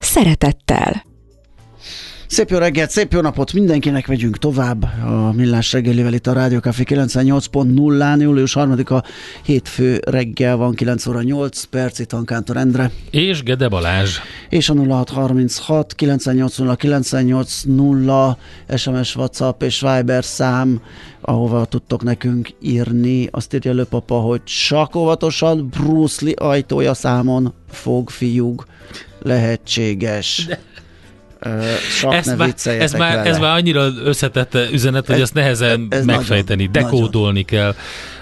szeretettel. Szép jó reggelt, szép jó napot mindenkinek, vegyünk tovább a Millás reggelivel itt a Rádió Café 98.0-án, július 3-a hétfő reggel van, 9 óra 8 perc, itt van Kántor Endre. És Gede Balázs. És a 0636 980 980 SMS, WhatsApp és Viber szám, ahova tudtok nekünk írni. Azt írja Löpapa, hogy csak óvatosan Bruce Lee ajtója számon fog fiúg lehetséges. De csak ez, már, ez, már, vele. ez már annyira összetett üzenet, hogy ez, ezt nehezen ez megfejteni, nagyon, dekódolni nagyon. kell.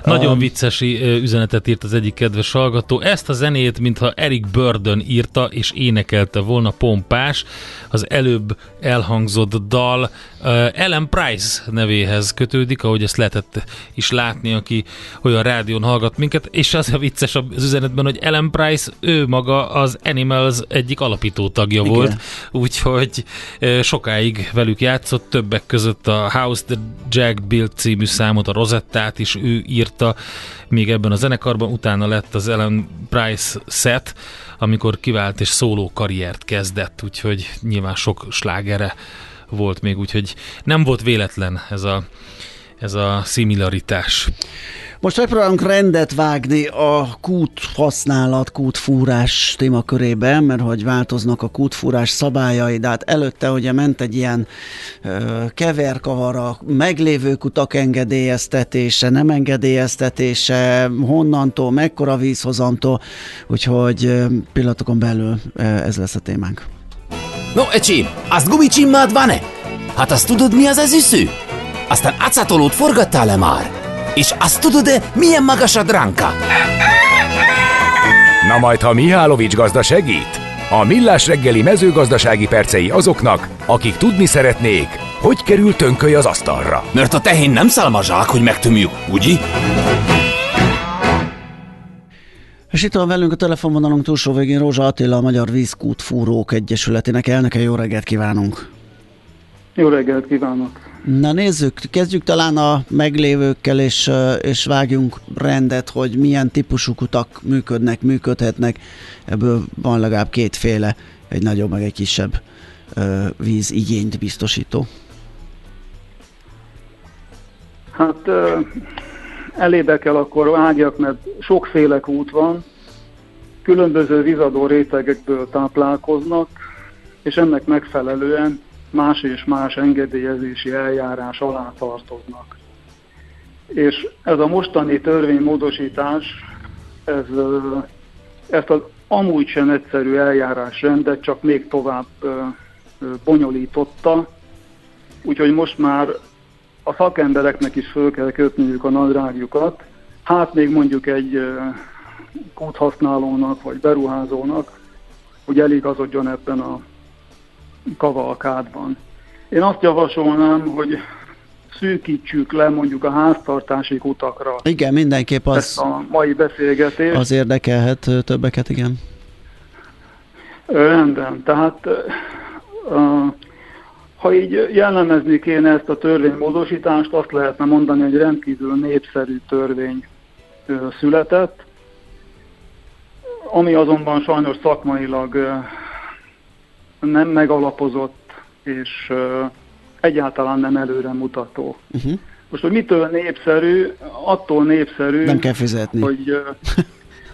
Nagyon um, vicces üzenetet írt az egyik kedves hallgató. Ezt a zenét, mintha Eric Burden írta és énekelte volna pompás, az előbb elhangzott dal uh, Ellen Price nevéhez kötődik, ahogy ezt lehetett is látni, aki olyan rádión hallgat minket, és az a vicces az üzenetben, hogy Ellen Price, ő maga az Animals egyik alapító tagja Igen. volt, úgyhogy uh, sokáig velük játszott, többek között a House the Jack Built című számot, a Rosettát is ő írta, még ebben a zenekarban, utána lett az Ellen Price set, amikor kivált és szóló karriert kezdett, úgyhogy nyilván sok slágere volt még, úgyhogy nem volt véletlen ez a, ez a szimilaritás. Most megpróbálunk rendet vágni a kút használat, kútfúrás témakörében, mert hogy változnak a kútfúrás szabályai, de hát előtte ugye ment egy ilyen ö, keverkavar a meglévő kutak engedélyeztetése, nem engedélyeztetése, honnantól, mekkora vízhozamtól, úgyhogy pillanatokon belül ez lesz a témánk. No, ecsi, azt gumicsimmád van-e? Hát azt tudod, mi az ez üsző? Aztán acatolót forgattál-e már? És azt tudod-e, milyen magas a dránka? Na majd, ha Mihálovics gazda segít? A Millás reggeli mezőgazdasági percei azoknak, akik tudni szeretnék, hogy kerül tönköly az asztalra. Mert a tehén nem szálmazsák, hogy megtömjük, ugye? És itt van velünk a telefonvonalunk túlsó végén Rózsa Attila, a Magyar Vízkút Fúrók Egyesületének elnöke. Jó reggelt kívánunk! Jó reggelt kívánok! Na nézzük, kezdjük talán a meglévőkkel, és, és vágjunk rendet, hogy milyen típusú kutak működnek, működhetnek. Ebből van legalább kétféle, egy nagyobb, meg egy kisebb vízigényt biztosító. Hát elébe kell akkor vágjak, mert sokféle út van, különböző vizadó rétegekből táplálkoznak, és ennek megfelelően más és más engedélyezési eljárás alá tartoznak. És ez a mostani törvénymódosítás, ez, ezt az amúgy sem egyszerű eljárásrendet csak még tovább bonyolította, úgyhogy most már a szakembereknek is föl kell kötniük a nadrágjukat, hát még mondjuk egy kúthasználónak vagy beruházónak, hogy eligazodjon ebben a kavalkádban. Én azt javasolnám, hogy szűkítsük le mondjuk a háztartási kutakra. Igen, mindenképp az, ezt a mai beszélgetés. Az érdekelhet többeket, igen. Rendben, tehát ha így jellemezni kéne ezt a törvénymódosítást, azt lehetne mondani, hogy rendkívül népszerű törvény született, ami azonban sajnos szakmailag nem megalapozott, és egyáltalán nem előremutató. Uh-huh. Most, hogy mitől népszerű, attól népszerű, nem kell fizetni. hogy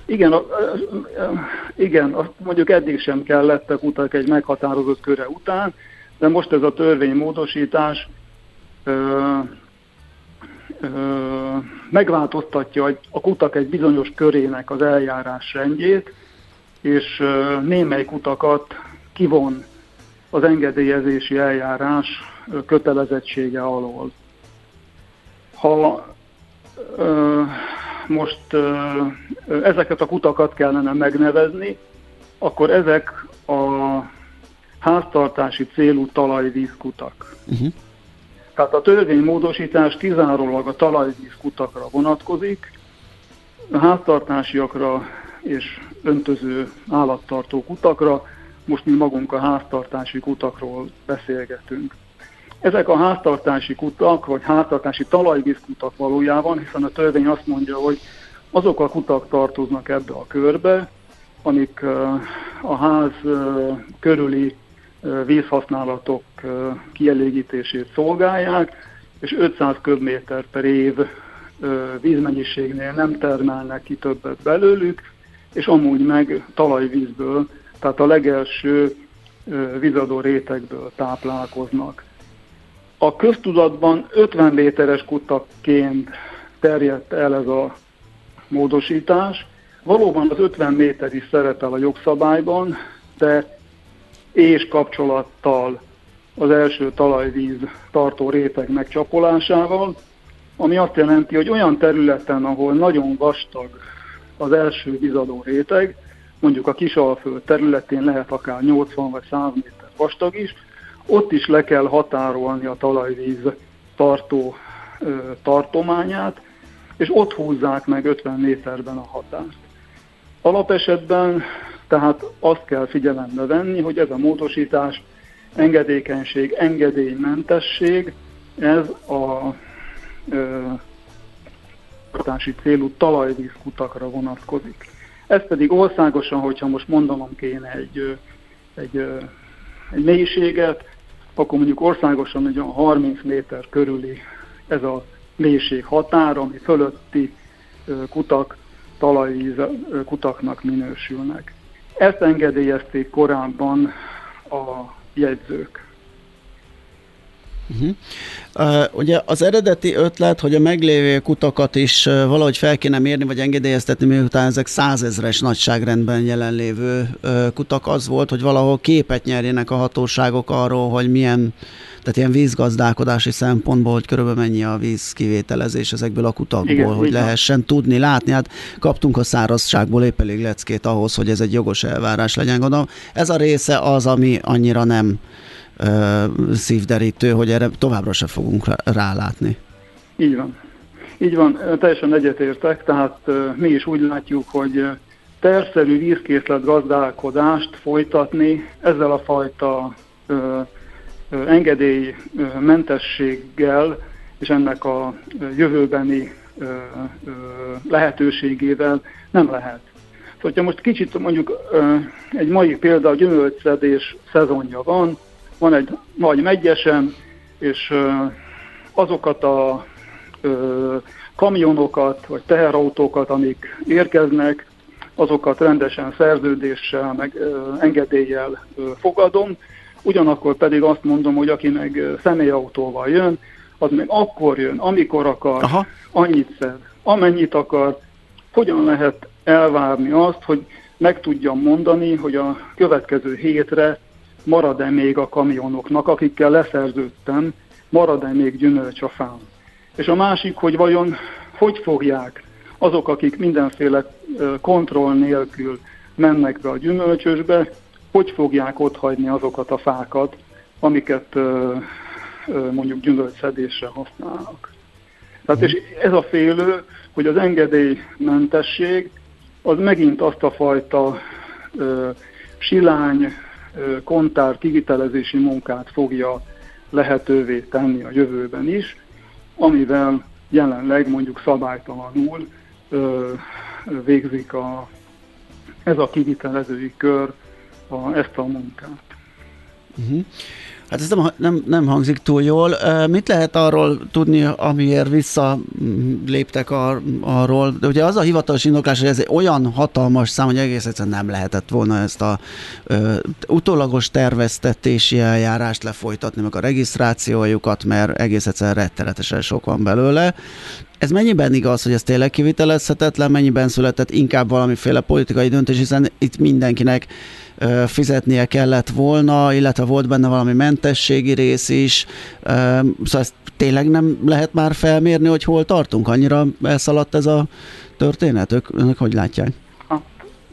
igen, igen, mondjuk eddig sem kellettek utak egy meghatározott köre után, de most ez a törvénymódosítás ö, ö, megváltoztatja a kutak egy bizonyos körének az eljárás rendjét, és ö, némely kutakat kivon az engedélyezési eljárás kötelezettsége alól. Ha ö, most ö, ezeket a kutakat kellene megnevezni, akkor ezek a háztartási célú talajvízkutak. Uh-huh. Tehát a törvénymódosítás kizárólag a talajvízkutakra vonatkozik, a háztartásiakra és öntöző állattartó kutakra, most mi magunk a háztartási kutakról beszélgetünk. Ezek a háztartási kutak, vagy háztartási talajvízkutak valójában, hiszen a törvény azt mondja, hogy azok a kutak tartoznak ebbe a körbe, amik a ház körüli vízhasználatok kielégítését szolgálják, és 500 köbméter per év vízmennyiségnél nem termelnek ki többet belőlük, és amúgy meg talajvízből, tehát a legelső vizadó rétegből táplálkoznak. A köztudatban 50 méteres kutakként terjedt el ez a módosítás. Valóban az 50 méter is szerepel a jogszabályban, de és kapcsolattal az első talajvíz tartó réteg megcsapolásával, ami azt jelenti, hogy olyan területen, ahol nagyon vastag az első vizadó réteg, mondjuk a kisalföld területén lehet akár 80 vagy 100 méter vastag is, ott is le kell határolni a talajvíz tartó ö, tartományát, és ott húzzák meg 50 méterben a határt. Alapesetben tehát azt kell figyelembe venni, hogy ez a módosítás engedékenység, engedélymentesség, ez a ö, célú talajvízkutakra vonatkozik. Ez pedig országosan, hogyha most mondanom kéne egy, egy, egy mélységet, akkor mondjuk országosan egy 30 méter körüli ez a mélység határ, ami fölötti kutak talajvíz kutaknak minősülnek. Ezt engedélyezték korábban a jegyzők. Uh-huh. Uh, ugye az eredeti ötlet, hogy a meglévő kutakat is uh, valahogy fel kéne mérni, vagy engedélyeztetni, miután ezek százezres nagyságrendben jelenlévő uh, kutak, az volt, hogy valahol képet nyerjenek a hatóságok arról, hogy milyen, tehát ilyen vízgazdálkodási szempontból, hogy körülbelül mennyi a víz kivételezés ezekből a kutakból, Igen, hogy lehessen van. tudni, látni. Hát kaptunk a szárazságból épp elég leckét ahhoz, hogy ez egy jogos elvárás legyen, gondolom. Ez a része az, ami annyira nem szívderítő, hogy erre továbbra se fogunk rálátni. Így van. Így van, teljesen egyetértek, tehát mi is úgy látjuk, hogy terszerű vízkészlet gazdálkodást folytatni ezzel a fajta engedélymentességgel és ennek a jövőbeni lehetőségével nem lehet. Szóval, hogyha most kicsit mondjuk egy mai példa, a gyümölcszedés szezonja van, van egy nagy megyesem, és azokat a kamionokat, vagy teherautókat, amik érkeznek, azokat rendesen szerződéssel, meg engedéllyel fogadom, ugyanakkor pedig azt mondom, hogy aki meg személyautóval jön, az meg akkor jön, amikor akar, Aha. annyit szed, amennyit akar, hogyan lehet elvárni azt, hogy meg tudjam mondani, hogy a következő hétre marad-e még a kamionoknak, akikkel leszerződtem, marad-e még gyümölcs a fán. És a másik, hogy vajon hogy fogják azok, akik mindenféle kontroll nélkül mennek be a gyümölcsösbe, hogy fogják otthagyni azokat a fákat, amiket mondjuk gyümölcszedésre használnak. Tehát és ez a félő, hogy az engedélymentesség az megint azt a fajta ö, silány, kontár kivitelezési munkát fogja lehetővé tenni a jövőben is, amivel jelenleg mondjuk szabálytalanul végzik a, ez a kivitelezői kör a, ezt a munkát. Uh-huh. Hát ez nem, nem, nem hangzik túl jól. Mit lehet arról tudni, amiért visszaléptek ar, arról? De ugye az a hivatalos indoklás, hogy ez egy olyan hatalmas szám, hogy egész egyszerűen nem lehetett volna ezt a ö, utólagos terveztetési eljárást lefolytatni, meg a regisztrációjukat, mert egész egyszerűen rettenetesen sok van belőle. Ez mennyiben igaz, hogy ez tényleg kivitelezhetetlen, mennyiben született inkább valamiféle politikai döntés, hiszen itt mindenkinek fizetnie kellett volna, illetve volt benne valami mentességi rész is, szóval ezt tényleg nem lehet már felmérni, hogy hol tartunk? Annyira elszaladt ez a történet? Ők, önök hogy látják? Hát,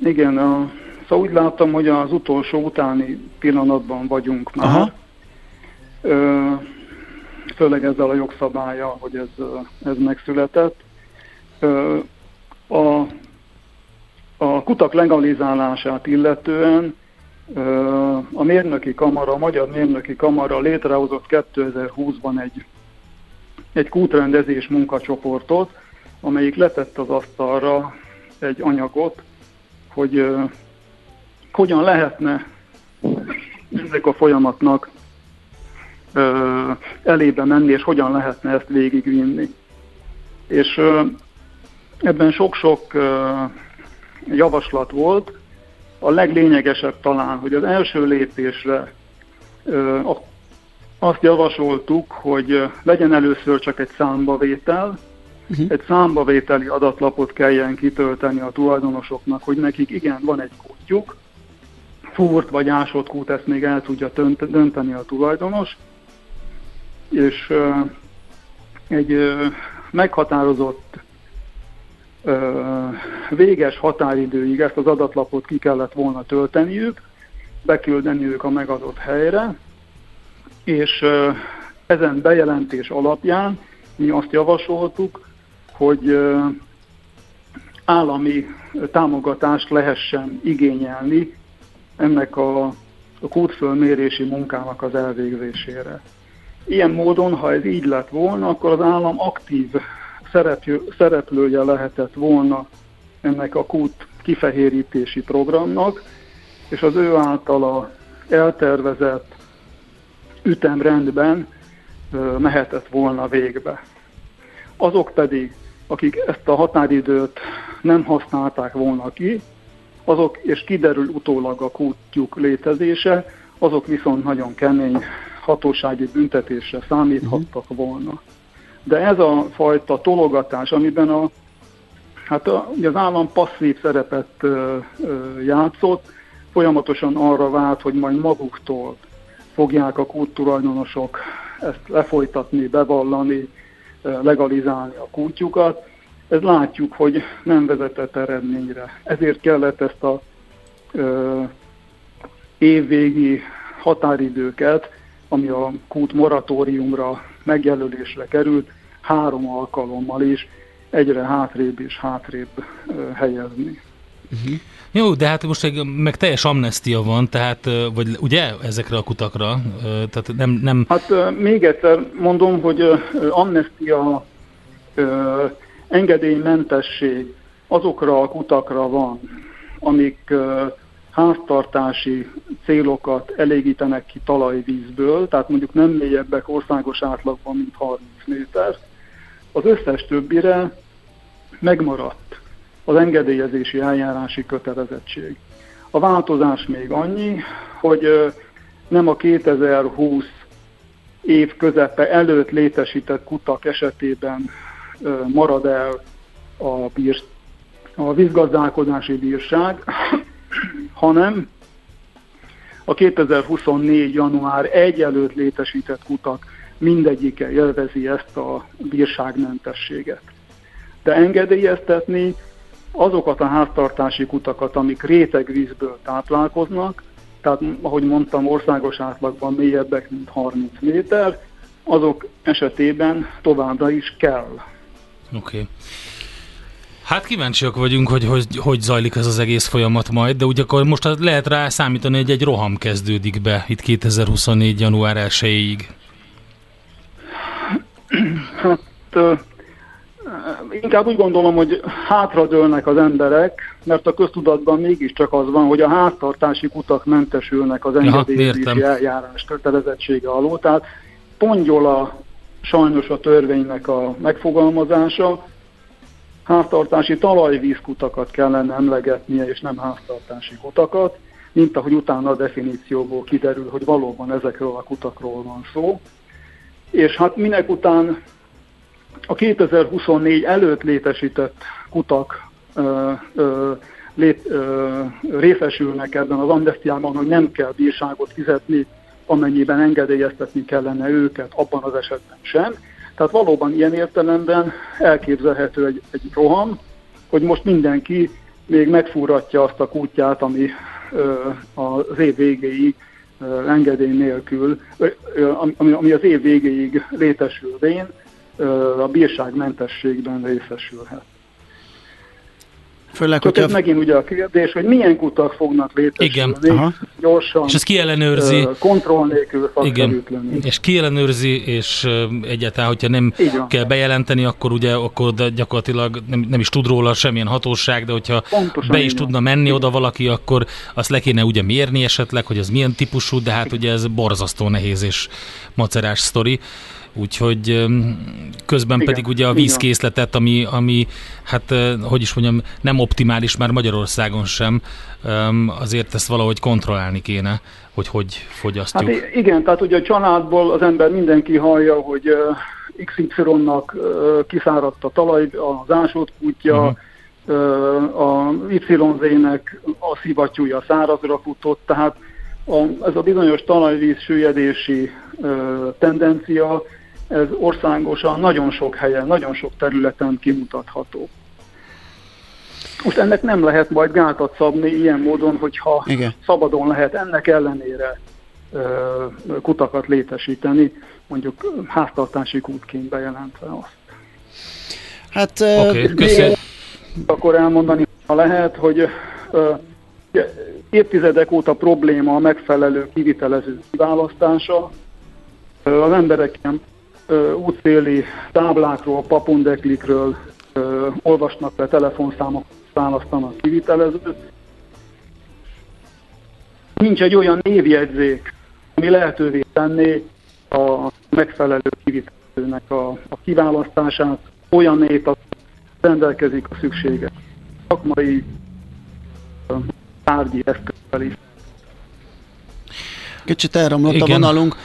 igen, a Szóval úgy láttam, hogy az utolsó utáni pillanatban vagyunk már. Aha. Ö, főleg ezzel a jogszabálya, hogy ez, ez megszületett. A, a kutak legalizálását illetően a mérnöki kamara, a Magyar Mérnöki Kamara létrehozott 2020-ban egy, egy kútrendezés munkacsoportot, amelyik letett az asztalra egy anyagot, hogy hogyan lehetne ennek a folyamatnak elébe menni, és hogyan lehetne ezt végigvinni. És ebben sok-sok javaslat volt. A leglényegesebb talán, hogy az első lépésre azt javasoltuk, hogy legyen először csak egy számbavétel, uh-huh. egy számbavételi adatlapot kelljen kitölteni a tulajdonosoknak, hogy nekik igen, van egy kódjuk, fúrt vagy ásott kút, ezt még el tudja dönteni a tulajdonos, és egy meghatározott véges határidőig ezt az adatlapot ki kellett volna tölteniük, beküldeniük a megadott helyre, és ezen bejelentés alapján mi azt javasoltuk, hogy állami támogatást lehessen igényelni ennek a, kútfölmérési munkának az elvégzésére. Ilyen módon, ha ez így lett volna, akkor az állam aktív szereplője lehetett volna ennek a kút kifehérítési programnak, és az ő általa eltervezett ütemrendben mehetett volna végbe. Azok pedig, akik ezt a határidőt nem használták volna ki, azok, és kiderül utólag a kútjuk létezése, azok viszont nagyon kemény hatósági büntetésre számíthattak uh-huh. volna. De ez a fajta tologatás, amiben a, hát a, ugye az állam passzív szerepet ö, ö, játszott, folyamatosan arra vált, hogy majd maguktól fogják a kultúrajdonosok ezt lefolytatni, bevallani, legalizálni a kútjukat. Ez látjuk, hogy nem vezetett eredményre. Ezért kellett ezt a ö, évvégi határidőket ami a kút moratóriumra megjelölésre került, három alkalommal is egyre hátrébb és hátrébb helyezni. Uh-huh. Jó, de hát most meg, meg teljes amnestia van, tehát, vagy ugye ezekre a kutakra? Tehát nem, nem... Hát még egyszer mondom, hogy amnestia, engedélymentesség azokra a kutakra van, amik háztartási célokat elégítenek ki talajvízből, tehát mondjuk nem mélyebbek országos átlagban, mint 30 méter. Az összes többire megmaradt az engedélyezési eljárási kötelezettség. A változás még annyi, hogy nem a 2020 év közepe előtt létesített kutak esetében marad el a, bír, a vízgazdálkodási bírság, hanem a 2024. január 1 előtt létesített kutak mindegyike élvezi ezt a bírságmentességet. De engedélyeztetni azokat a háztartási kutakat, amik rétegvízből táplálkoznak, tehát ahogy mondtam, országos átlagban mélyebbek, mint 30 méter, azok esetében továbbra is kell. Oké. Okay. Hát kíváncsiak vagyunk, hogy, hogy hogy zajlik ez az egész folyamat majd, de ugye akkor most lehet rá számítani, hogy egy roham kezdődik be itt 2024. január 1-ig. Hát inkább úgy gondolom, hogy hátradőlnek az emberek, mert a köztudatban mégiscsak az van, hogy a háztartási kutak mentesülnek az engedélyezési eljárás kötelezettsége alól. Tehát pongyol a sajnos a törvénynek a megfogalmazása, háztartási talajvízkutakat kellene emlegetnie, és nem háztartási kutakat, mint ahogy utána a definícióból kiderül, hogy valóban ezekről a kutakról van szó. És hát minek után a 2024 előtt létesített kutak ö, ö, lét, ö, részesülnek ebben az amnestiában, hogy nem kell bírságot fizetni, amennyiben engedélyeztetni kellene őket, abban az esetben sem. Tehát valóban ilyen értelemben elképzelhető egy, egy roham, hogy most mindenki még megfúratja azt a kútját, ami az év végéig engedély nélkül, ami, ami az év végéig létesülvén a bírságmentességben részesülhet. Főleg, hogy ez megint ugye a kérdés, hogy milyen kutak fognak létesülni. Igen. Aha. Gyorsan. És ezt ki ellenőrzi. Kontroll nélkül Igen. És ki ellenőrzi, és egyáltalán, hogyha nem kell bejelenteni, akkor ugye akkor gyakorlatilag nem, nem is tud róla semmilyen hatóság, de hogyha Pontosan be is tudna menni Igen. oda valaki, akkor azt le kéne ugye mérni esetleg, hogy az milyen típusú, de hát ugye ez borzasztó nehéz és macerás sztori úgyhogy közben Igen, pedig ugye a vízkészletet, ami, ami hát hogy is mondjam, nem optimális már Magyarországon sem, azért ezt valahogy kontrollálni kéne, hogy hogy fogyasztjuk. Hát igen, tehát ugye a családból az ember mindenki hallja, hogy XY-nak kiszáradt a talaj, az ásott kutya, uh-huh. a YZ-nek a szivattyúja szárazra futott, tehát a, ez a bizonyos talajvíz süllyedési tendencia, ez országosan nagyon sok helyen, nagyon sok területen kimutatható. Most ennek nem lehet majd gátat szabni ilyen módon, hogyha Igen. szabadon lehet ennek ellenére ö, kutakat létesíteni, mondjuk háztartási kútként bejelentve azt. Hát okay, köszönöm. Akkor elmondani, ha lehet, hogy ö, évtizedek óta probléma a megfelelő kivitelező választása. Az emberek ilyen útszéli táblákról, papundeklikről olvasnak le telefonszámok, választanak kivitelezőt. Nincs egy olyan névjegyzék, ami lehetővé tenné a megfelelő kivitelezőnek a, a kiválasztását, olyan nép, rendelkezik a szükséges szakmai tárgyi eszközzel is. Kicsit elromlott igen. a vonalunk,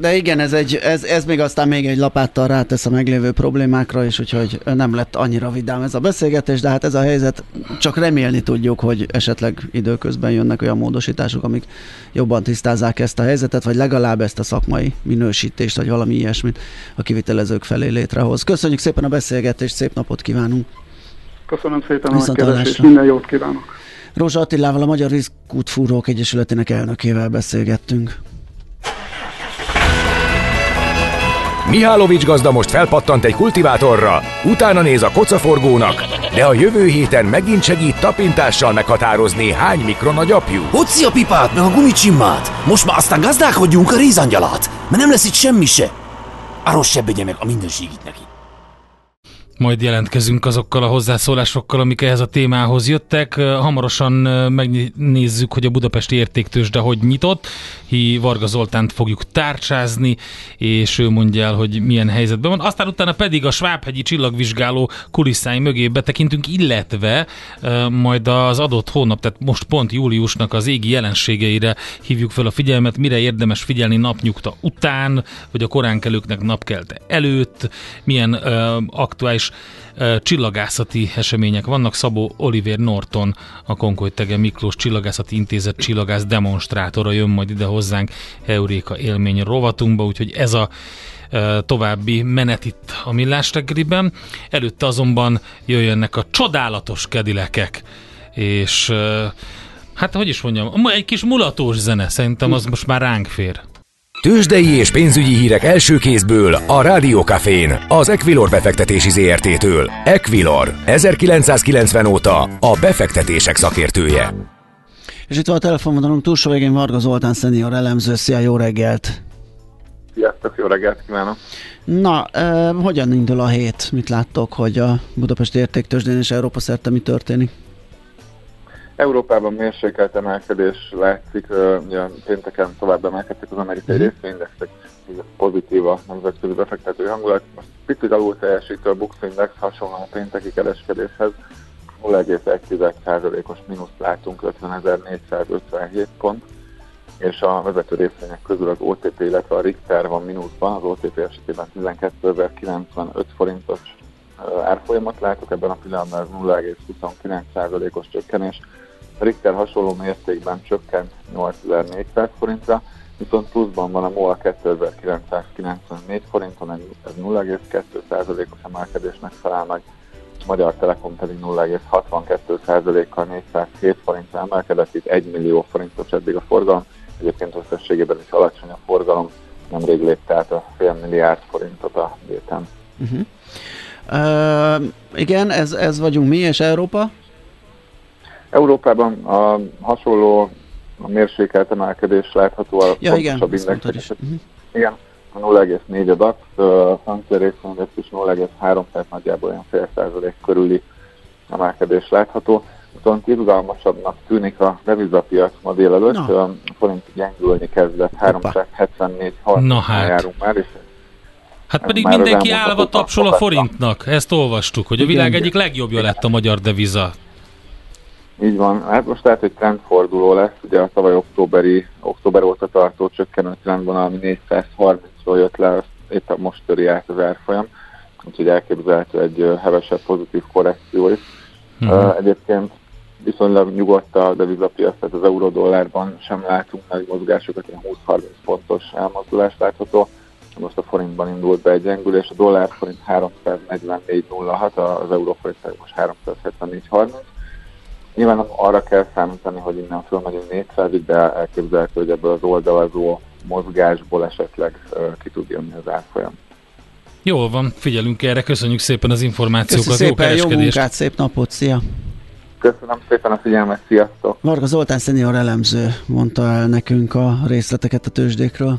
de igen, ez, egy, ez, ez még aztán még egy lapáttal rátesz a meglévő problémákra, és úgyhogy nem lett annyira vidám ez a beszélgetés, de hát ez a helyzet, csak remélni tudjuk, hogy esetleg időközben jönnek olyan módosítások, amik jobban tisztázzák ezt a helyzetet, vagy legalább ezt a szakmai minősítést, vagy valami ilyesmit a kivitelezők felé létrehoz. Köszönjük szépen a beszélgetést, szép napot kívánunk! Köszönöm szépen a megkeresést, minden jót kívánok! Rózsa Attilával, a Magyar Rizkútfúrók Egyesületének elnökével beszélgettünk. Mihálovics gazda most felpattant egy kultivátorra, utána néz a kocaforgónak, de a jövő héten megint segít tapintással meghatározni, hány mikron a gyapjú. Hoci a pipát, meg a gumicsimmát! Most már aztán gazdálkodjunk a rézangyalát, mert nem lesz itt semmi se. Arról se meg a mindenségit neki. Majd jelentkezünk azokkal a hozzászólásokkal, amik ehhez a témához jöttek. Hamarosan megnézzük, hogy a budapesti értéktősde hogy nyitott. Hi Varga Zoltánt fogjuk tárcsázni, és ő mondja el, hogy milyen helyzetben van. Aztán utána pedig a Svábhegyi csillagvizsgáló kulisszái mögé betekintünk, illetve majd az adott hónap, tehát most pont júliusnak az égi jelenségeire hívjuk fel a figyelmet, mire érdemes figyelni napnyugta után, vagy a koránkelőknek napkelte előtt, milyen aktuális fontos csillagászati események vannak. Szabó Oliver Norton, a Konkoly Tege Miklós Csillagászati Intézet csillagász demonstrátora jön majd ide hozzánk Euréka élmény rovatunkba, úgyhogy ez a további menet itt a Millás reggeliben. Előtte azonban jöjjönnek a csodálatos kedilekek, és hát hogy is mondjam, egy kis mulatós zene, szerintem az most már ránk fér. Tőzsdei és pénzügyi hírek első kézből a Rádiókafén, az Equilor befektetési ZRT-től. Equilor, 1990 óta a befektetések szakértője. És itt van a telefonvonalunk túlsó végén Varga Zoltán szenior elemző. Szia, jó reggelt! Sziasztok, jó reggelt kívánok! Na, eh, hogyan indul a hét? Mit láttok, hogy a Budapesti Értéktősdén és Európa szerte mi történik? Európában mérsékelt emelkedés látszik, ugye pénteken tovább emelkedtek az amerikai mm-hmm. részvényindexek, pozitív a nemzetközi befektető hangulat. Most picit alul teljesítő a Bux Index hasonlóan a pénteki kereskedéshez. 0,1%-os mínuszt látunk 50.457 pont, és a vezető részvények közül az OTP, illetve a Richter van mínuszban, az OTP esetében 12.095 forintos árfolyamat látok, ebben a pillanatban ez 0,29%-os csökkenés, a Richter hasonló mértékben csökkent 8400 forintra, viszont pluszban van a MOL 2994 forinton, ez 0,2%-os emelkedésnek felel meg. Magyar Telekom pedig 0,62%-kal 407 forintra emelkedett, itt 1 millió forintos eddig a forgalom, egyébként összességében is alacsony a forgalom, nemrég lépte át a fél milliárd forintot a héten. Uh-huh. Uh, igen, ez, ez vagyunk mi, és Európa? Európában a hasonló a mérsékelt emelkedés látható a ja, igen, indexek. Uh-huh. Igen, a 0,4 a DAX, a francia részvényindex is 0,3, tehát nagyjából olyan fél százalék körüli emelkedés látható. Viszont izgalmasabbnak tűnik a devizapiac ma délelőtt, no. a forint gyengülni kezdett, 374 Na hát. járunk már, és Hát pedig mindenki állva tapsol a forintnak, ezt olvastuk, hogy a világ egyik legjobbja lett a magyar deviza. Így van, hát most lehet, hogy trendforduló lesz, ugye a tavaly októberi, október óta tartó csökkenő trendvonal, ami 430-ról jött le, éppen most töri át az árfolyam, úgyhogy elképzelhető egy hevesebb pozitív korrekció is. Uh-huh. Egyébként viszonylag nyugodt a devizapiac, tehát az euró-dollárban sem látunk nagy mozgásokat, ilyen 20-30 pontos elmozdulást látható. Most a forintban indult be egy gyengülés, a dollár forint 344.06, az euró forint most 374.30. Nyilván arra kell számítani, hogy innen fölmegyünk 400-ig, de elképzelhető, hogy ebből az oldalazó mozgásból esetleg ki tud jönni az árfolyam. Jól van, figyelünk erre, köszönjük szépen az információkat, Köszönjük szépen, jó kereskedést. Jó munkát, szép napot, szia! Köszönöm szépen a figyelmet, sziasztok! Varga Zoltán szenior elemző mondta el nekünk a részleteket a tőzsdékről.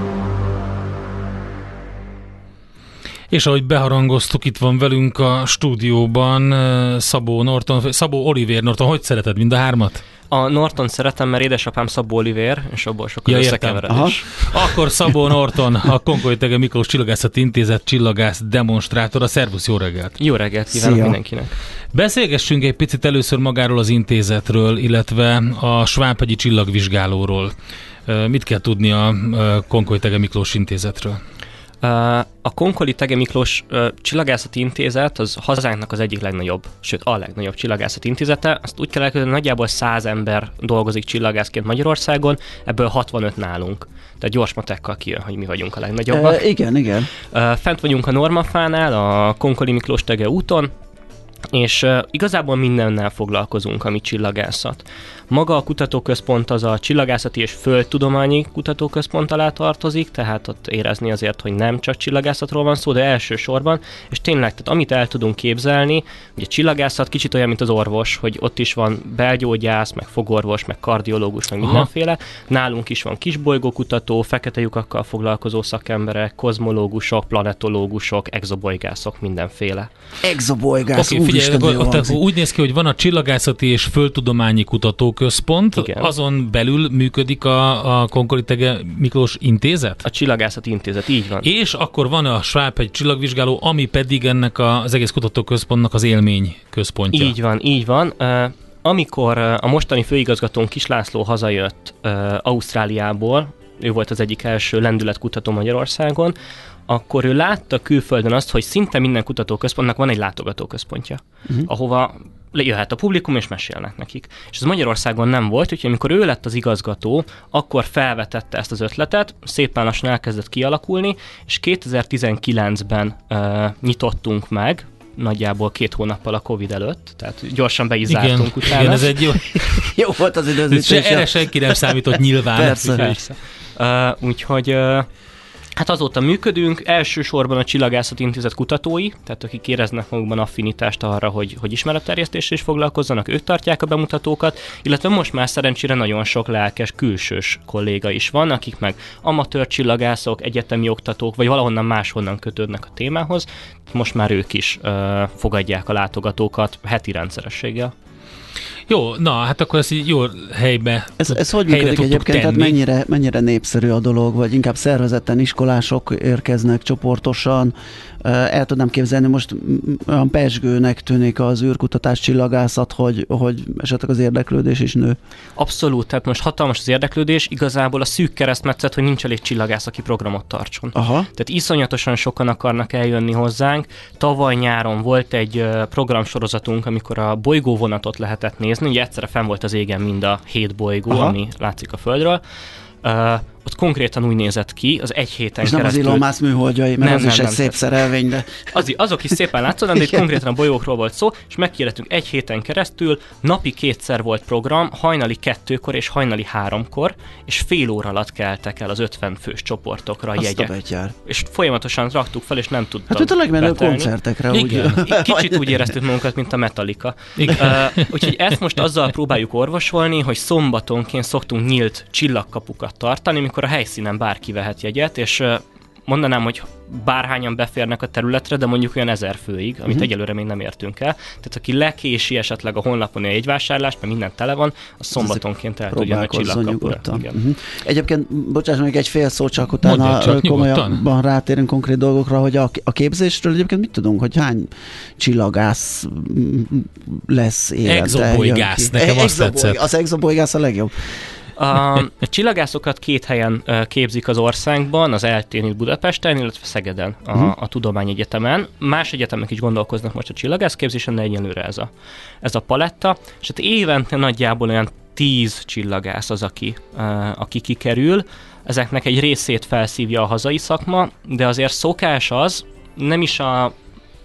És ahogy beharangoztuk, itt van velünk a stúdióban Szabó Norton, Szabó Oliver Norton. Hogy szereted mind a hármat? A Norton szeretem, mert édesapám Szabó Oliver, és abból sokkal ja, összekeveredés. Akkor Szabó Norton, a Konkoly Tege Miklós Csillagászati Intézet csillagász demonstrátora. Szervusz, jó reggelt! Jó reggelt kívánok Szia. mindenkinek! Beszélgessünk egy picit először magáról az intézetről, illetve a Svábhegyi csillagvizsgálóról. Mit kell tudni a Konkoly Tege Miklós Intézetről? A Konkoli Tege Miklós Csillagászati Intézet az hazánknak az egyik legnagyobb, sőt a legnagyobb csillagászati intézete. Azt úgy kell elképzelni, nagyjából 100 ember dolgozik csillagászként Magyarországon, ebből 65 nálunk. Tehát gyors matekkal kijön, hogy mi vagyunk a legnagyobbak. E, igen, igen. Fent vagyunk a Normafánál, a Konkoli Miklós Tege úton, és uh, igazából mindennel foglalkozunk, ami csillagászat. Maga a kutatóközpont az a csillagászati és földtudományi kutatóközpont alá tartozik, tehát ott érezni azért, hogy nem csak csillagászatról van szó, de elsősorban, és tényleg, tehát amit el tudunk képzelni, ugye csillagászat kicsit olyan, mint az orvos, hogy ott is van belgyógyász, meg fogorvos, meg kardiológus, meg Aha. mindenféle. Nálunk is van kisbolygókutató, fekete lyukakkal foglalkozó szakemberek, kozmológusok, planetológusok, exobolygászok, mindenféle. Exobolygász, okay, figyelj, akkor, úgy néz ki, hogy van a csillagászati és földtudományi kutatóközpont, Igen. azon belül működik a, a Konkolitege Miklós Intézet? A Csillagászati Intézet, így van. És akkor van a Schwab egy csillagvizsgáló, ami pedig ennek a, az egész kutatóközpontnak az élmény központja. Így van, így van. Uh, amikor a mostani főigazgatón Kislászló hazajött uh, Ausztráliából, ő volt az egyik első lendületkutató Magyarországon, akkor ő látta külföldön azt, hogy szinte minden kutatóközpontnak van egy látogatóközpontja, uh-huh. ahova jöhet a publikum, és mesélnek nekik. És ez Magyarországon nem volt, úgyhogy amikor ő lett az igazgató, akkor felvetette ezt az ötletet, szépen lassan elkezdett kialakulni, és 2019-ben uh, nyitottunk meg, nagyjából két hónappal a Covid előtt, tehát gyorsan be is igen, zártunk utána. Igen, ez egy jó, jó volt az időzítés. Erre senki nem számított nyilván. Persze. Persze. Uh, úgyhogy uh, Hát azóta működünk, elsősorban a Csillagászati Intézet kutatói, tehát akik éreznek magukban affinitást arra, hogy, hogy ismeretterjesztéssel is foglalkozzanak, ők tartják a bemutatókat, illetve most már szerencsére nagyon sok lelkes külsős kolléga is van, akik meg amatőr csillagászok, egyetemi oktatók, vagy valahonnan máshonnan kötődnek a témához, most már ők is uh, fogadják a látogatókat heti rendszerességgel. Jó, na, hát akkor ezt így jó helybe Ez, ez hogy működik egyébként? Tenni. Tehát mennyire, mennyire népszerű a dolog, vagy inkább szervezetten iskolások érkeznek csoportosan, el tudnám képzelni, most olyan pesgőnek tűnik az űrkutatás csillagászat, hogy, hogy esetleg az érdeklődés is nő. Abszolút, tehát most hatalmas az érdeklődés, igazából a szűk keresztmetszet, hogy nincs elég csillagász, aki programot tartson. Aha. Tehát iszonyatosan sokan akarnak eljönni hozzánk. Tavaly nyáron volt egy programsorozatunk, amikor a bolygóvonatot lehetett nézni, ugye egyszerre fenn volt az égen mind a hét bolygó, Aha. ami látszik a Földről. Uh, ott konkrétan úgy nézett ki, az egy héten És keresztül... nem az Elon Musk műholdjai, mert nem, az nem, is nem, egy szép szerelvény, de... Az, azok is szépen látszódnak, de itt konkrétan a bolyókról volt szó, és megkérdeztünk egy héten keresztül, napi kétszer volt program, hajnali kettőkor és hajnali háromkor, és fél óra alatt keltek el az 50 fős csoportokra a jegyek. És folyamatosan raktuk fel, és nem tudtam Hát ott a legmenőbb koncertekre. Igen. Úgy. Kicsit úgy éreztük magunkat, mint a Metallica. Igen. Uh, úgyhogy ezt most azzal próbáljuk orvosolni, hogy szombatonként szoktunk nyílt csillagkapukat tartani, amikor a helyszínen bárki vehet jegyet, és mondanám, hogy bárhányan beférnek a területre, de mondjuk olyan ezer főig, amit uh-huh. egyelőre még nem értünk el. Tehát aki lekési esetleg a honlapon egy vásárlást, mert minden tele van, az szombatonként el tudja a csillagkapura. Uh-huh. Egyébként, bocsáss még egy fél szó, csak utána csak komolyabban rátérünk konkrét dolgokra, hogy a, a képzésről egyébként mit tudunk, hogy hány csillagász lesz élete? Exobolygász, nekem azt tetszett. Az exobolygász a legjobb. A csillagászokat két helyen képzik az országban, az eltén itt Budapesten, illetve Szegeden, a, uh-huh. a Tudományegyetemen. Más egyetemek is gondolkoznak most a csillagászképzésen, de egyenlőre ez a, ez a paletta. És hát évente nagyjából olyan tíz csillagász az, aki, aki kikerül. Ezeknek egy részét felszívja a hazai szakma, de azért szokás az, nem is a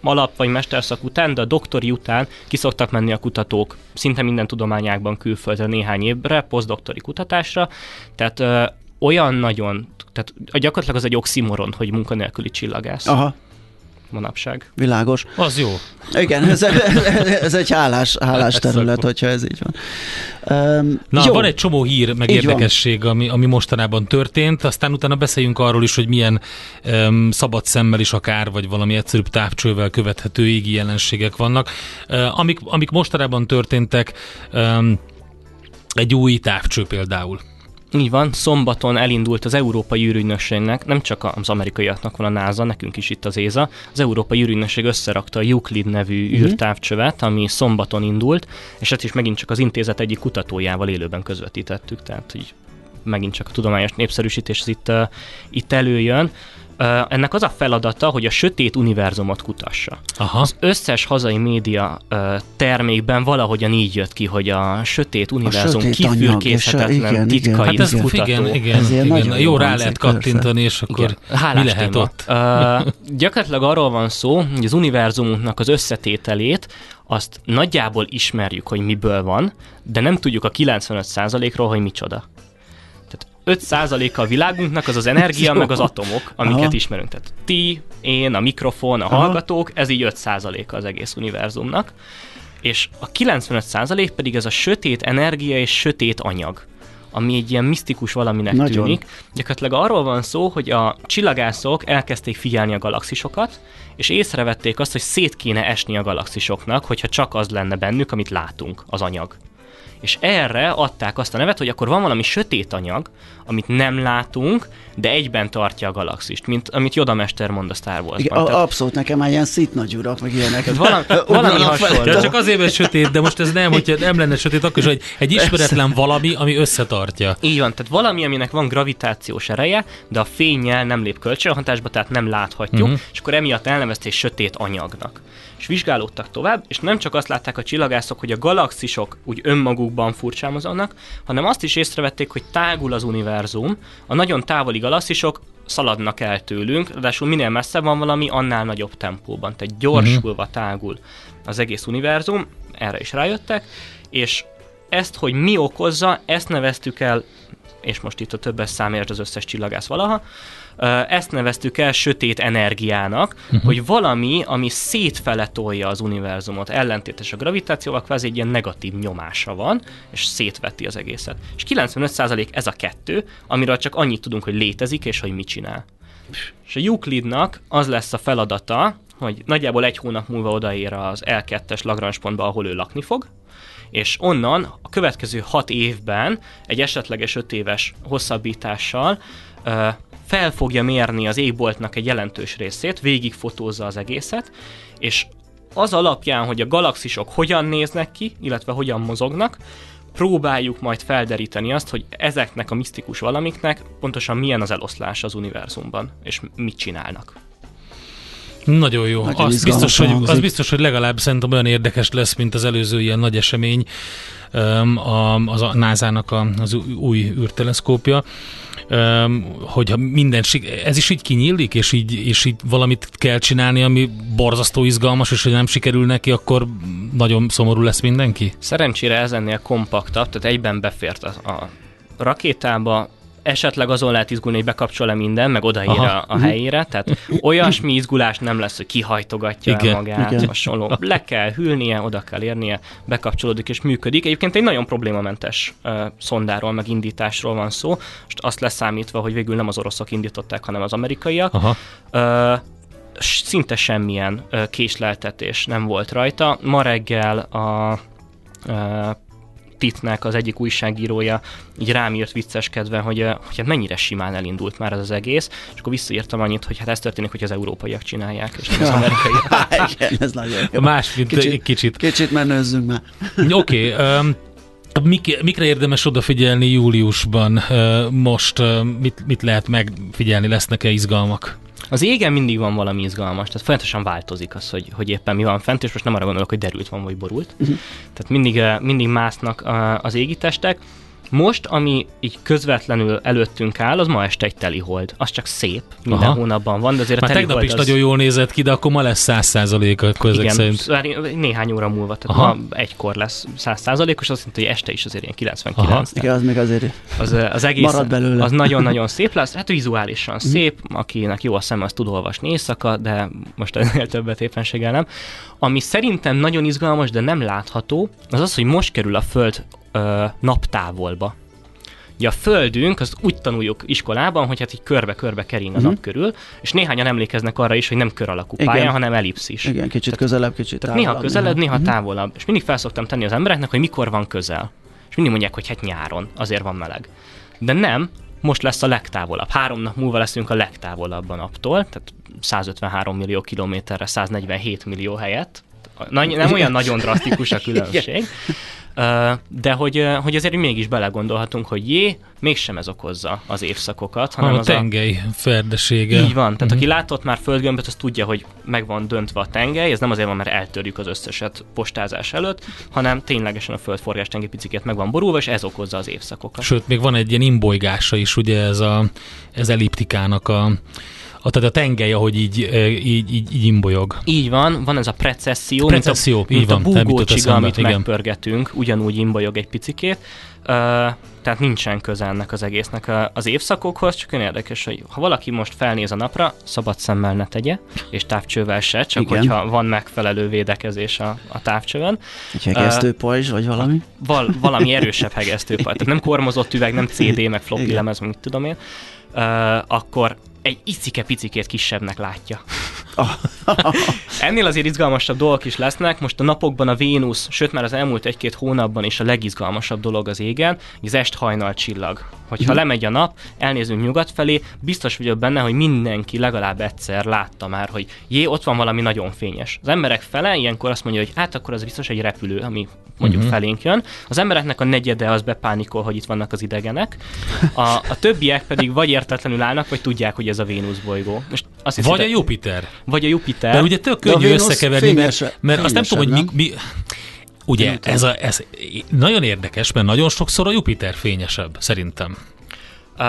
alap vagy mesterszak után, de a doktori után kiszoktak menni a kutatók szinte minden tudományákban külföldre néhány évre, posztdoktori kutatásra, tehát ö, olyan nagyon, tehát gyakorlatilag az egy oximoron, hogy munkanélküli csillagász. Aha manapság. Világos. Az jó. Igen, ez, ez egy hálás, hálás terület, hogyha ez így van. Um, Na, jó. van egy csomó hír, meg így érdekesség, ami, ami mostanában történt, aztán utána beszéljünk arról is, hogy milyen um, szabad szemmel is akár, vagy valami egyszerűbb távcsővel követhető égi jelenségek vannak. Uh, amik, amik mostanában történtek, um, egy új távcső például. Így van, szombaton elindult az Európai űrügynökségnek, nem csak az amerikaiaknak van a NASA, nekünk is itt az ÉZA, az Európai űrügynökség összerakta a Euclid nevű uh-huh. űrtávcsövet, ami szombaton indult, és ezt is megint csak az intézet egyik kutatójával élőben közvetítettük, tehát így megint csak a tudományos népszerűsítés itt, uh, itt előjön ennek az a feladata, hogy a sötét univerzumot kutassa. Aha. Az összes hazai média termékben valahogyan így jött ki, hogy a sötét univerzum a kifürkészhetetlen titka hát ez kutató. Igen, igen, igen. Jó rá lehet kattintani, és akkor mi lehet téma. ott? Uh, gyakorlatilag arról van szó, hogy az univerzumunknak az összetételét azt nagyjából ismerjük, hogy miből van, de nem tudjuk a 95%-ról, hogy micsoda. 5%-a a világunknak az az energia, meg az atomok, amiket Aha. ismerünk. Tehát ti, én, a mikrofon, a hallgatók, ez így 5%-a az egész univerzumnak. És a 95% pedig ez a sötét energia és sötét anyag ami egy ilyen misztikus valaminek Nagyon. tűnik. Gyakorlatilag arról van szó, hogy a csillagászok elkezdték figyelni a galaxisokat, és észrevették azt, hogy szét kéne esni a galaxisoknak, hogyha csak az lenne bennük, amit látunk, az anyag és erre adták azt a nevet, hogy akkor van valami sötét anyag, amit nem látunk, de egyben tartja a galaxist, mint amit Yoda Mester mond a Star Wars-ban. Igen, Tehát, abszolút, nekem már ilyen szit nagy urak, meg ilyenek. Valami, valami hasonló. Ja, csak azért, mert sötét, de most ez nem, hogyha nem lenne sötét, akkor is, hogy egy ismeretlen valami, ami összetartja. Így van, tehát valami, aminek van gravitációs ereje, de a fényjel nem lép kölcsönhatásba, tehát nem láthatjuk, uh-huh. és akkor emiatt elnevezték sötét anyagnak és vizsgálódtak tovább, és nem csak azt látták a csillagászok, hogy a galaxisok úgy önmagukban furcsámoznak, hanem azt is észrevették, hogy tágul az univerzum, a nagyon távoli galaxisok szaladnak el tőlünk, ráadásul minél messzebb van valami, annál nagyobb tempóban, tehát gyorsulva uh-huh. tágul az egész univerzum, erre is rájöttek, és ezt, hogy mi okozza, ezt neveztük el, és most itt a többes számért az összes csillagász valaha, ezt neveztük el sötét energiának, uh-huh. hogy valami, ami szétfele tolja az univerzumot, ellentétes a gravitációval, kvázi egy ilyen negatív nyomása van, és szétveti az egészet. És 95% ez a kettő, amiről csak annyit tudunk, hogy létezik, és hogy mit csinál. És a Euclidnak az lesz a feladata, hogy nagyjából egy hónap múlva odaér az L2-es Lagrange pontba, ahol ő lakni fog, és onnan a következő hat évben egy esetleges öt éves hosszabbítással fel fogja mérni az égboltnak egy jelentős részét, végig fotózza az egészet, és az alapján, hogy a galaxisok hogyan néznek ki, illetve hogyan mozognak, próbáljuk majd felderíteni azt, hogy ezeknek a misztikus valamiknek pontosan milyen az eloszlás az univerzumban, és mit csinálnak. Nagyon jó. Nagyon az, biztos, hogy, az biztos, hogy legalább szerintem olyan érdekes lesz, mint az előző ilyen nagy esemény, az a NASA-nak az új űrteleszkópja hogyha minden, ez is így kinyílik, és így, és így valamit kell csinálni, ami borzasztó izgalmas, és hogy nem sikerül neki, akkor nagyon szomorú lesz mindenki? Szerencsére ez ennél kompaktabb, tehát egyben befért a, a rakétába, esetleg azon lehet izgulni, hogy bekapcsol-e minden, meg odaír a, a helyére, tehát olyasmi izgulás nem lesz, hogy kihajtogatja igen, magát, igen. hasonló. Le kell hűlnie, oda kell érnie, bekapcsolódik és működik. Egyébként egy nagyon problémamentes uh, szondáról, meg indításról van szó, most azt leszámítva, hogy végül nem az oroszok indították, hanem az amerikaiak. Aha. Uh, szinte semmilyen uh, késleltetés nem volt rajta. Ma reggel a uh, Titnek az egyik újságírója így rám írt vicceskedve, hogy, hogy hát mennyire simán elindult már ez az egész, és akkor visszaírtam annyit, hogy hát ez történik, hogy az európaiak csinálják, és nem az amerikaiak. Igen, ez nagyon jó. Más, mint kicsit. Kicsit, kicsit menőzzünk már. Oké, okay, um, Mik, mikre érdemes odafigyelni júliusban? Most mit, mit lehet megfigyelni? Lesznek-e izgalmak? Az égen mindig van valami izgalmas, tehát folyamatosan változik az, hogy, hogy éppen mi van fent, és most nem arra gondolok, hogy derült van, vagy borult. Uh-huh. Tehát mindig, mindig másznak az égitestek. Most, ami így közvetlenül előttünk áll, az ma este egy teli hold. Az csak szép, minden Aha. hónapban van, de azért Már a tegnap is az... nagyon jól nézett ki, de akkor ma lesz száz százalék a közök szerint. néhány óra múlva, tehát Aha. ma egykor lesz száz százalékos, azt jelenti, hogy este is azért ilyen 99. Aha. Igen, az még azért az, az egész, marad belőle. Az nagyon-nagyon szép lesz, hát vizuálisan mm. szép, akinek jó a szem, az tud olvasni éjszaka, de most ennél többet éppenséggel nem. Ami szerintem nagyon izgalmas, de nem látható, az az, hogy most kerül a Föld ö, naptávolba. Ugye a Földünk, azt úgy tanuljuk iskolában, hogy hát így körbe-körbe kering a uh-huh. nap körül, és néhányan emlékeznek arra is, hogy nem kör alakú pálya, Igen. hanem ellipszis. Igen, kicsit tehát, közelebb, kicsit tehát távolabb. Néha közelebb, néha uh-huh. távolabb. És mindig felszoktam tenni az embereknek, hogy mikor van közel. És mindig mondják, hogy hát nyáron, azért van meleg. De nem, most lesz a legtávolabb. Három nap múlva leszünk a legtávolabb a naptól, tehát 153 millió kilométerre, 147 millió helyett. Nem olyan nagyon drasztikus a különbség. De hogy, hogy azért mégis belegondolhatunk, hogy jé, mégsem ez okozza az évszakokat, hanem a az tengely a... ferdesége. Így van, tehát uh-huh. aki látott már földgömböt, az tudja, hogy meg van döntve a tengely, ez nem azért van, mert eltörjük az összeset postázás előtt, hanem ténylegesen a földforgás tengely picikét meg van borulva, és ez okozza az évszakokat. Sőt, még van egy ilyen imbolygása is, ugye ez a ez elliptikának a a, tehát a tengely, ahogy így, így, így, így imbolyog. Így van, van ez a precesszió, precesszió mint a, így mint van, a búgócsiga, amit igen. megpörgetünk, ugyanúgy imbolyog egy picikét. Uh, tehát nincsen köze ennek az egésznek az évszakokhoz, csak olyan érdekes, hogy ha valaki most felnéz a napra, szabad szemmel ne tegye, és távcsővel se, csak Igen. hogyha van megfelelő védekezés a, a távcsövön. Egy hegesztőpajzs, uh, vagy valami? Val, valami erősebb hegesztőpajzs, tehát nem kormozott üveg, nem CD, meg floppy lemez, mit tudom én, uh, akkor egy icike-picikét kisebbnek látja. Ennél azért izgalmasabb dolgok is lesznek. Most a napokban a Vénusz, sőt már az elmúlt egy-két hónapban is a legizgalmasabb dolog az égen, az est-hajnal csillag. Hogyha mm. lemegy a nap, elnézünk nyugat felé, biztos vagyok benne, hogy mindenki legalább egyszer látta már, hogy jé, ott van valami nagyon fényes. Az emberek fele ilyenkor azt mondja, hogy hát akkor az biztos egy repülő, ami mondjuk uh-huh. felénk jön. Az embereknek a negyede az bepánikol, hogy itt vannak az idegenek. A, a többiek pedig vagy értetlenül állnak, vagy tudják, hogy ez a Vénusz bolygó. Most azt vagy a Jupiter. Vagy a Jupiter. De ugye tök könnyű összekeverni, mert, mert azt nem tudom, hogy mi, mi Ugye, ez, a, ez nagyon érdekes, mert nagyon sokszor a Jupiter fényesebb, szerintem. Uh,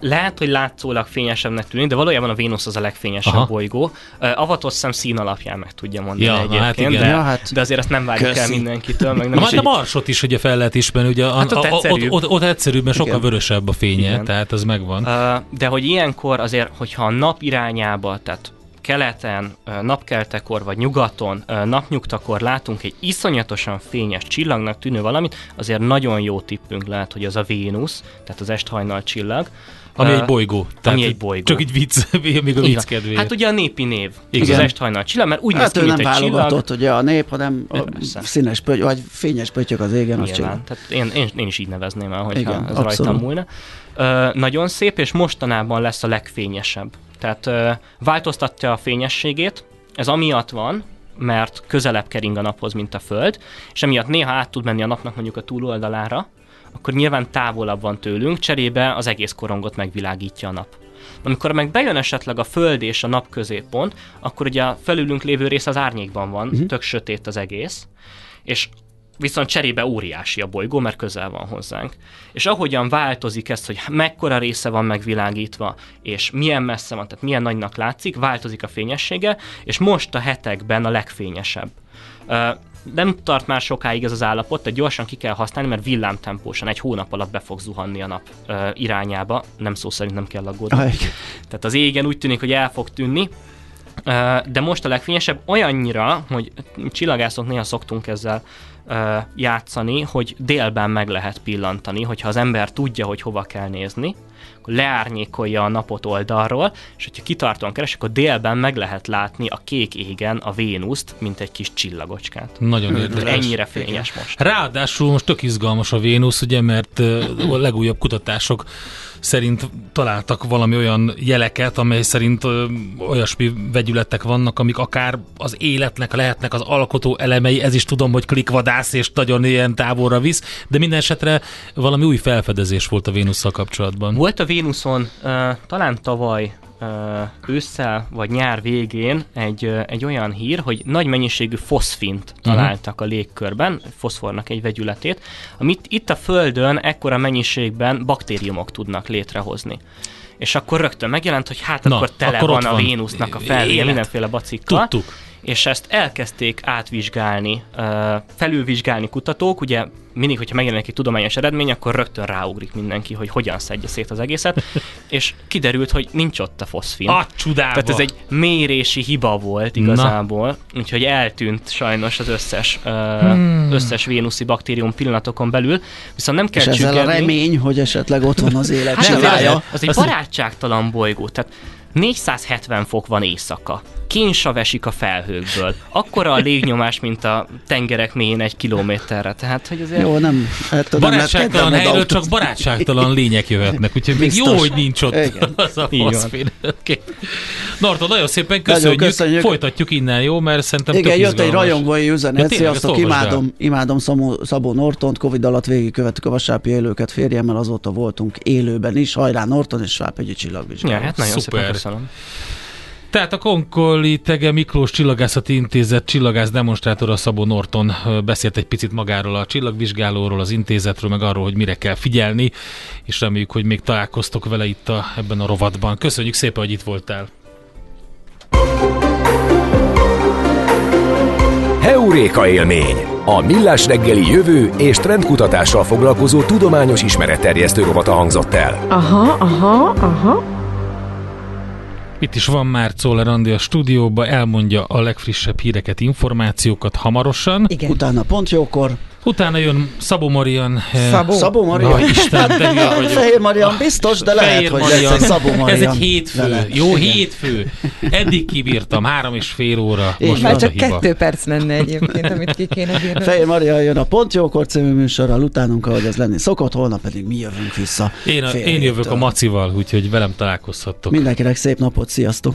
lehet, hogy látszólag fényesebbnek tűnik, de valójában a Vénusz az a legfényesebb Aha. bolygó. Uh, avatott szem szín alapján meg tudja mondani ja, egyébként, hát igen. De, ja, hát de azért ezt nem várjuk köszi. el mindenkitől. Meg nem Na, hát a Marsot is ugye fel lehet ismerni, ugye hát ott, a, egyszerűbb. Ott, ott, ott egyszerűbb, mert sokkal vörösebb a fénye, igen. tehát ez megvan. Uh, de hogy ilyenkor azért, hogyha a nap irányába, tehát keleten, napkeltekor vagy nyugaton, napnyugtakor látunk egy iszonyatosan fényes csillagnak tűnő valamit, azért nagyon jó tippünk lehet, hogy az a Vénusz, tehát az esthajnal csillag, Ami uh, egy bolygó. Tehát ami egy bolygó. Csak egy vicc, még a vicc kedvéért. Hát ugye a népi név, Igen. az esthajnal csillag, mert úgy hát néz ki, nem egy válogatott, ugye a nép, hanem a színes pöty, vagy fényes pötyök az égen, az Tehát én, én, én, is így nevezném el, hogyha Igen, ez abszolút. rajtam múlna. Uh, nagyon szép, és mostanában lesz a legfényesebb. Tehát uh, változtatja a fényességét, ez amiatt van, mert közelebb kering a naphoz, mint a Föld, és emiatt néha át tud menni a napnak mondjuk a túloldalára, akkor nyilván távolabb van tőlünk, cserébe az egész korongot megvilágítja a nap. Amikor meg bejön esetleg a Föld és a nap középpont, akkor ugye a felülünk lévő rész az árnyékban van, uh-huh. tök sötét az egész, és viszont cserébe óriási a bolygó, mert közel van hozzánk. És ahogyan változik ezt, hogy mekkora része van megvilágítva, és milyen messze van, tehát milyen nagynak látszik, változik a fényessége, és most a hetekben a legfényesebb. nem tart már sokáig ez az állapot, tehát gyorsan ki kell használni, mert villámtempósan egy hónap alatt be fog zuhanni a nap uh, irányába. Nem szó szerint nem kell aggódni. Aj. Tehát az égen úgy tűnik, hogy el fog tűnni, de most a legfényesebb olyannyira, hogy csillagászok néha szoktunk ezzel játszani, hogy délben meg lehet pillantani, hogyha az ember tudja, hogy hova kell nézni, akkor leárnyékolja a napot oldalról, és hogyha kitartóan keres, akkor délben meg lehet látni a kék égen a Vénuszt, mint egy kis csillagocskát. Nagyon érdekes. Ennyire fényes most. Ráadásul most tök izgalmas a Vénusz, ugye, mert a legújabb kutatások szerint találtak valami olyan jeleket, amely szerint ö, olyasmi vegyületek vannak, amik akár az életnek lehetnek az alkotó elemei, ez is tudom, hogy klikvadász és nagyon ilyen távolra visz, de minden esetre valami új felfedezés volt a Vénusszal kapcsolatban. Volt a Vénuszon uh, talán tavaly ősszel vagy nyár végén egy, egy olyan hír, hogy nagy mennyiségű foszfint mhm. találtak a légkörben, foszfornak egy vegyületét, amit itt a Földön ekkora mennyiségben baktériumok tudnak létrehozni. És akkor rögtön megjelent, hogy hát Na, akkor tele akkor van a van Vénusznak a felvége mindenféle bacikkal. Tudtuk és ezt elkezdték átvizsgálni, felülvizsgálni kutatók, ugye mindig, hogyha megjelenik egy tudományos eredmény, akkor rögtön ráugrik mindenki, hogy hogyan szedje szét az egészet, és kiderült, hogy nincs ott a foszfin. A csudába. Tehát ez egy mérési hiba volt igazából, Na. úgyhogy eltűnt sajnos az összes, hmm. összes vénuszi baktérium pillanatokon belül, viszont nem kell És ezzel a remény, hogy esetleg ott van az élet hát, az, az egy barátságtalan bolygó, tehát 470 fok van éjszaka. Kínsav esik a felhőkből. Akkora a légnyomás, mint a tengerek mélyén egy kilométerre. Tehát, hogy azért... Jó, nem... Hát, barátságtalan nem helyről csak barátságtalan lények jöhetnek, úgyhogy még jó, hogy nincs ott Igen. az a faszfél. Okay. Narton, nagyon szépen köszönjük. Nagyon köszönjük. Folytatjuk innen, jó? Mert szerintem Igen, jött egy rajongói üzenet. Ja, Sziasztok, imádom, imádom Szabó, Szabó Nortont. Covid alatt végigkövettük a vasárpi élőket férjemmel, azóta voltunk élőben is. Hajrá Norton és Svápegyi csillagvizsgálat. Ja, hát nagyon Szuper. szépen köszönöm. Tehát a Konkoli Tege Miklós Csillagászati Intézet csillagász demonstrátora Szabó Norton beszélt egy picit magáról a csillagvizsgálóról, az intézetről, meg arról, hogy mire kell figyelni, és reméljük, hogy még találkoztok vele itt a, ebben a rovatban. Köszönjük szépen, hogy itt voltál! Heuréka élmény! A Millás reggeli jövő és trendkutatással foglalkozó tudományos ismeretterjesztő rovata hangzott el. Aha, aha, aha. Itt is van már Czoller Andi a stúdióba, elmondja a legfrissebb híreket, információkat hamarosan. Igen. Utána pont jókor. Utána jön Szabó Marian. Eh, Szabó, Szabó Marian? Na, Isten, de vagyok. Fehér Marian biztos, de Fehér lehet, Marian. hogy lesz egy Szabó Marian. Ez egy hétfő. Jó, Igen. hétfő. Eddig kibírtam, három és fél óra. Most már csak kettő perc lenne egyébként, amit ki kéne bírni. Fehér Marian jön a Pont Jókor című műsorral, utánunk, ahogy ez lenni szokott, holnap pedig mi jövünk vissza. Én, a, én jövök a Macival, úgyhogy velem találkozhattok. Mindenkinek szép napot, sziasztok!